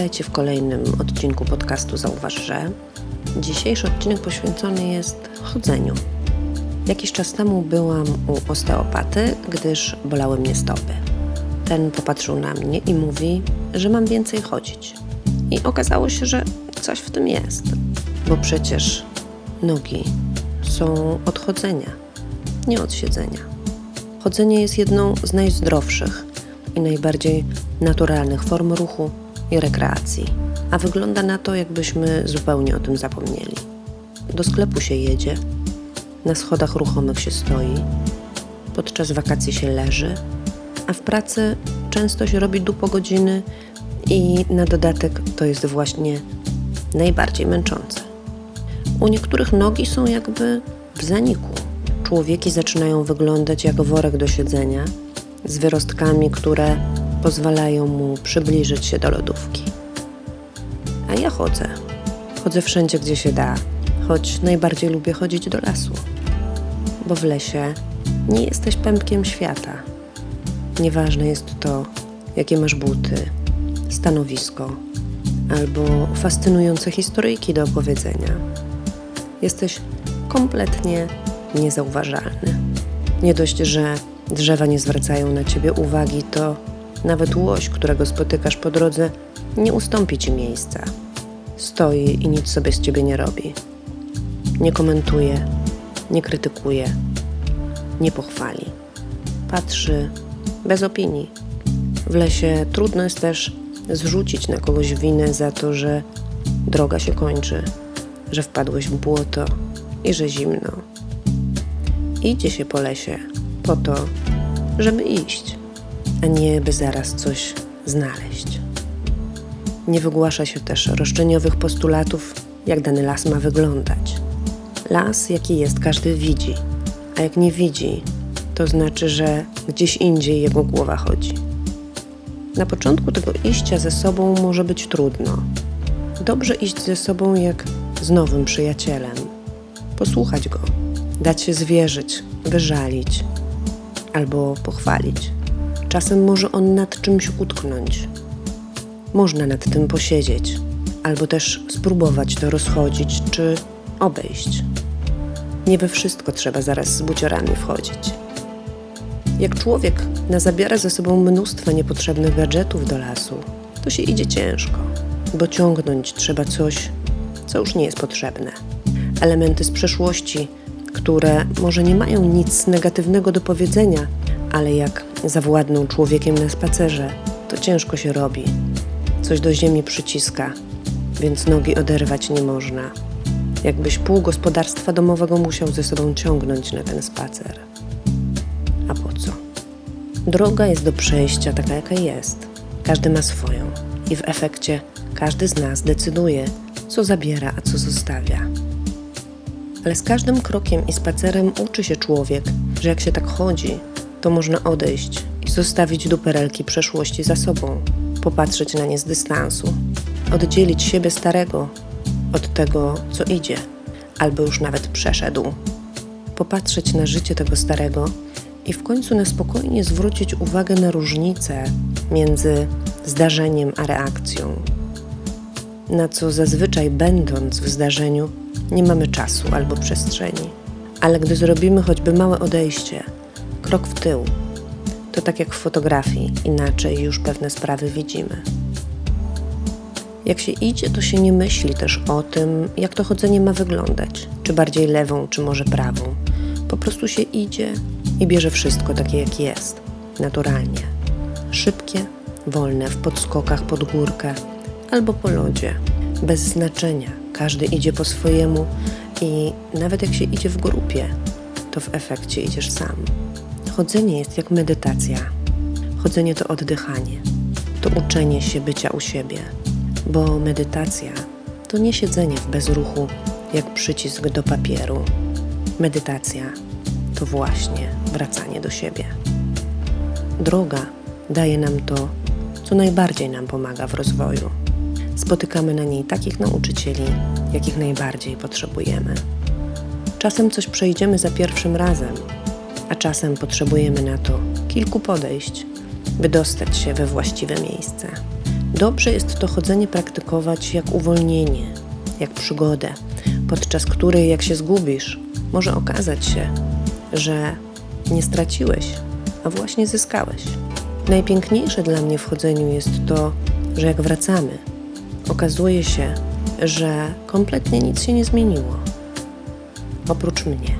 Witajcie w kolejnym odcinku podcastu Zauważ, że. Dzisiejszy odcinek poświęcony jest chodzeniu. Jakiś czas temu byłam u osteopaty, gdyż bolały mnie stopy. Ten popatrzył na mnie i mówi, że mam więcej chodzić. I okazało się, że coś w tym jest, bo przecież nogi są od chodzenia, nie od siedzenia. Chodzenie jest jedną z najzdrowszych i najbardziej naturalnych form ruchu i rekreacji, a wygląda na to, jakbyśmy zupełnie o tym zapomnieli. Do sklepu się jedzie, na schodach ruchomych się stoi, podczas wakacji się leży, a w pracy często się robi dupo godziny i na dodatek to jest właśnie najbardziej męczące. U niektórych nogi są jakby w zaniku. Człowieki zaczynają wyglądać jak worek do siedzenia, z wyrostkami, które pozwalają mu przybliżyć się do lodówki. A ja chodzę. Chodzę wszędzie, gdzie się da, choć najbardziej lubię chodzić do lasu. Bo w lesie nie jesteś pępkiem świata. Nieważne jest to, jakie masz buty, stanowisko albo fascynujące historyjki do opowiedzenia. Jesteś kompletnie niezauważalny. Nie dość, że drzewa nie zwracają na ciebie uwagi, to nawet łoś, którego spotykasz po drodze, nie ustąpi ci miejsca. Stoi i nic sobie z ciebie nie robi. Nie komentuje, nie krytykuje, nie pochwali. Patrzy bez opinii. W lesie trudno jest też zrzucić na kogoś winę za to, że droga się kończy, że wpadłeś w błoto i że zimno. Idzie się po lesie po to, żeby iść, a nie by zaraz coś znaleźć. Nie wygłasza się też roszczeniowych postulatów, jak dany las ma wyglądać. Las, jaki jest, każdy widzi, a jak nie widzi, to znaczy, że gdzieś indziej jego głowa chodzi. Na początku tego iścia ze sobą może być trudno. Dobrze iść ze sobą jak z nowym przyjacielem. Posłuchać go, dać się zwierzyć, wyżalić albo pochwalić. Czasem może on nad czymś utknąć. Można nad tym posiedzieć, albo też spróbować to rozchodzić czy obejść. Nie we wszystko trzeba zaraz z buciorami wchodzić. Jak człowiek nazabiera ze sobą mnóstwo niepotrzebnych gadżetów do lasu, to się idzie ciężko, bo ciągnąć trzeba coś, co już nie jest potrzebne. Elementy z przeszłości, które może nie mają nic negatywnego do powiedzenia, ale jak zawładną człowiekiem na spacerze, to ciężko się robi. Coś do ziemi przyciska, więc nogi oderwać nie można. Jakbyś pół gospodarstwa domowego musiał ze sobą ciągnąć na ten spacer. A po co? Droga jest do przejścia taka, jaka jest. Każdy ma swoją i w efekcie każdy z nas decyduje, co zabiera, a co zostawia. Ale z każdym krokiem i spacerem uczy się człowiek, że jak się tak chodzi, to można odejść i zostawić duperelki przeszłości za sobą, popatrzeć na nie z dystansu, oddzielić siebie starego od tego, co idzie, albo już nawet przeszedł, popatrzeć na życie tego starego i w końcu na spokojnie zwrócić uwagę na różnicę między zdarzeniem a reakcją, na co zazwyczaj będąc w zdarzeniu nie mamy czasu albo przestrzeni. Ale gdy zrobimy choćby małe odejście, krok w tył, to tak jak w fotografii, inaczej już pewne sprawy widzimy. Jak się idzie, to się nie myśli też o tym, jak to chodzenie ma wyglądać, czy bardziej lewą, czy może prawą. Po prostu się idzie i bierze wszystko takie, jak jest, naturalnie. Szybkie, wolne, w podskokach pod górkę albo po lodzie, bez znaczenia. Każdy idzie po swojemu i nawet jak się idzie w grupie, to w efekcie idziesz sam. Chodzenie jest jak medytacja. Chodzenie to oddychanie, to uczenie się bycia u siebie, bo medytacja to nie siedzenie w bezruchu jak przycisk do papieru. Medytacja to właśnie wracanie do siebie. Droga daje nam to, co najbardziej nam pomaga w rozwoju. Spotykamy na niej takich nauczycieli, jakich najbardziej potrzebujemy. Czasem coś przejdziemy za pierwszym razem, a czasem potrzebujemy na to kilku podejść, by dostać się we właściwe miejsce. Dobrze jest to chodzenie praktykować jak uwolnienie, jak przygodę, podczas której, jak się zgubisz, może okazać się, że nie straciłeś, a właśnie zyskałeś. Najpiękniejsze dla mnie w chodzeniu jest to, że jak wracamy, okazuje się, że kompletnie nic się nie zmieniło. Oprócz mnie.